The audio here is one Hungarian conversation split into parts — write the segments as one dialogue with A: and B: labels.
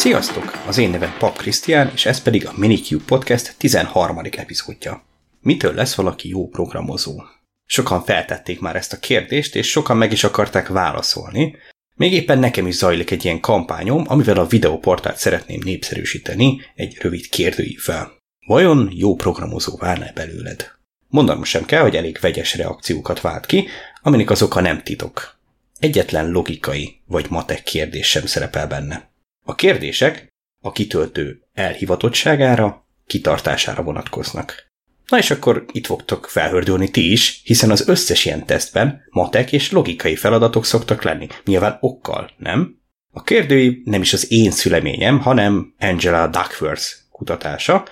A: Sziasztok! Az én nevem Pap Krisztián, és ez pedig a Minicube Podcast 13. epizódja. Mitől lesz valaki jó programozó? Sokan feltették már ezt a kérdést, és sokan meg is akarták válaszolni. Még éppen nekem is zajlik egy ilyen kampányom, amivel a videóportált szeretném népszerűsíteni egy rövid kérdőívvel. Vajon jó programozó válna belőled? Mondanom sem kell, hogy elég vegyes reakciókat vált ki, aminek az oka nem titok. Egyetlen logikai vagy matek kérdés sem szerepel benne. A kérdések a kitöltő elhivatottságára, kitartására vonatkoznak. Na és akkor itt fogtok felhördülni ti is, hiszen az összes ilyen tesztben matek és logikai feladatok szoktak lenni, nyilván okkal, nem? A kérdői nem is az én szüleményem, hanem Angela Duckworth kutatása,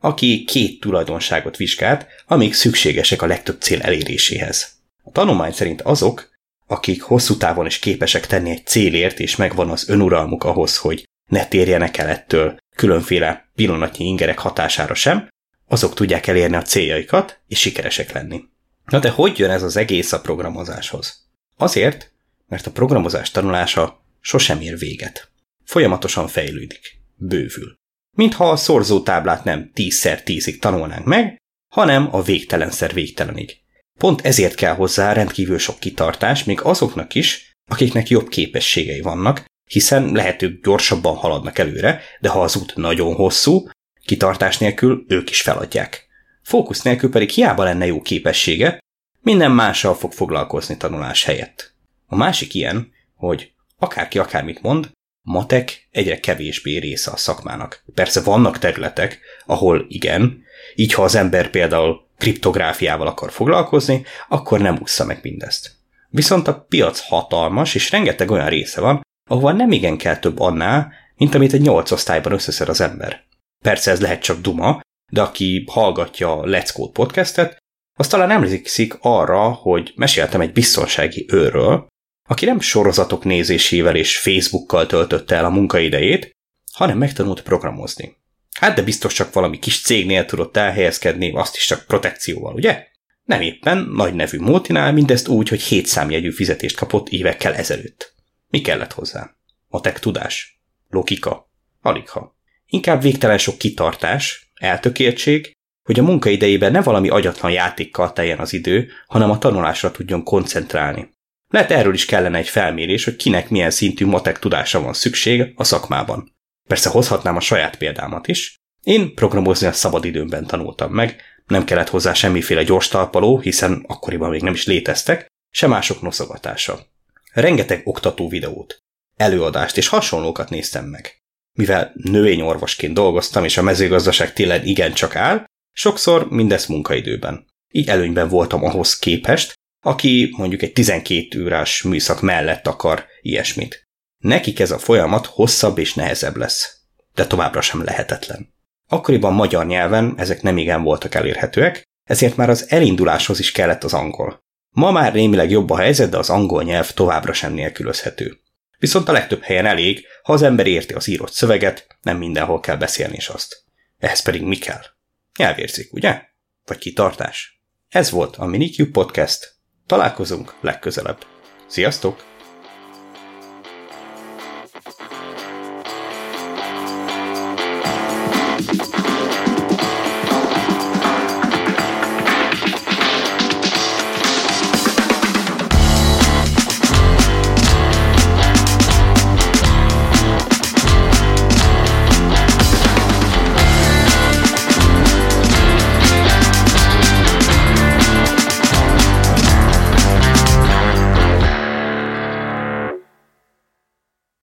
A: aki két tulajdonságot vizsgált, amik szükségesek a legtöbb cél eléréséhez. A tanulmány szerint azok, akik hosszú távon is képesek tenni egy célért, és megvan az önuralmuk ahhoz, hogy ne térjenek el ettől különféle pillanatnyi ingerek hatására sem, azok tudják elérni a céljaikat, és sikeresek lenni. Na de hogy jön ez az egész a programozáshoz? Azért, mert a programozás tanulása sosem ér véget. Folyamatosan fejlődik, bővül. Mintha a szorzótáblát nem 10x10-ig tanulnánk meg, hanem a végtelenszer végtelenig. Pont ezért kell hozzá rendkívül sok kitartás, még azoknak is, akiknek jobb képességei vannak, hiszen lehetőbb gyorsabban haladnak előre, de ha az út nagyon hosszú, kitartás nélkül ők is feladják. Fókusz nélkül pedig hiába lenne jó képessége, minden mással fog foglalkozni tanulás helyett. A másik ilyen, hogy akárki akármit mond, matek egyre kevésbé része a szakmának. Persze vannak területek, ahol igen, így ha az ember például kriptográfiával akar foglalkozni, akkor nem ússza meg mindezt. Viszont a piac hatalmas, és rengeteg olyan része van, ahova nem igen kell több annál, mint amit egy nyolc osztályban összeszed az ember. Persze ez lehet csak duma, de aki hallgatja a Let's Code podcastet, az talán emlékszik arra, hogy meséltem egy biztonsági őrről, aki nem sorozatok nézésével és Facebookkal töltötte el a munkaidejét, hanem megtanult programozni. Hát de biztos csak valami kis cégnél tudott elhelyezkedni, azt is csak protekcióval, ugye? Nem éppen nagy nevű multinál, mindezt úgy, hogy hét számjegyű fizetést kapott évekkel ezelőtt. Mi kellett hozzá? Matek tudás? Logika? Aligha. Inkább végtelen sok kitartás, eltökéltség, hogy a munkaidejében ne valami agyatlan játékkal teljen az idő, hanem a tanulásra tudjon koncentrálni. Lehet erről is kellene egy felmérés, hogy kinek milyen szintű matek tudása van szükség a szakmában. Persze hozhatnám a saját példámat is. Én programozni a szabadidőmben tanultam meg, nem kellett hozzá semmiféle gyors talpaló, hiszen akkoriban még nem is léteztek, se mások noszogatása. Rengeteg oktató videót, előadást és hasonlókat néztem meg. Mivel növényorvosként dolgoztam, és a mezőgazdaság télen igencsak áll, sokszor mindezt munkaidőben. Így előnyben voltam ahhoz képest, aki mondjuk egy 12 órás műszak mellett akar ilyesmit. Nekik ez a folyamat hosszabb és nehezebb lesz, de továbbra sem lehetetlen. Akkoriban magyar nyelven ezek nem igen voltak elérhetőek, ezért már az elinduláshoz is kellett az angol. Ma már némileg jobb a helyzet, de az angol nyelv továbbra sem nélkülözhető. Viszont a legtöbb helyen elég, ha az ember érti az írott szöveget, nem mindenhol kell beszélni is azt. Ehhez pedig mi kell? Nyelvérzik, ugye? Vagy kitartás? Ez volt a Minicube Podcast. Találkozunk legközelebb. Sziasztok!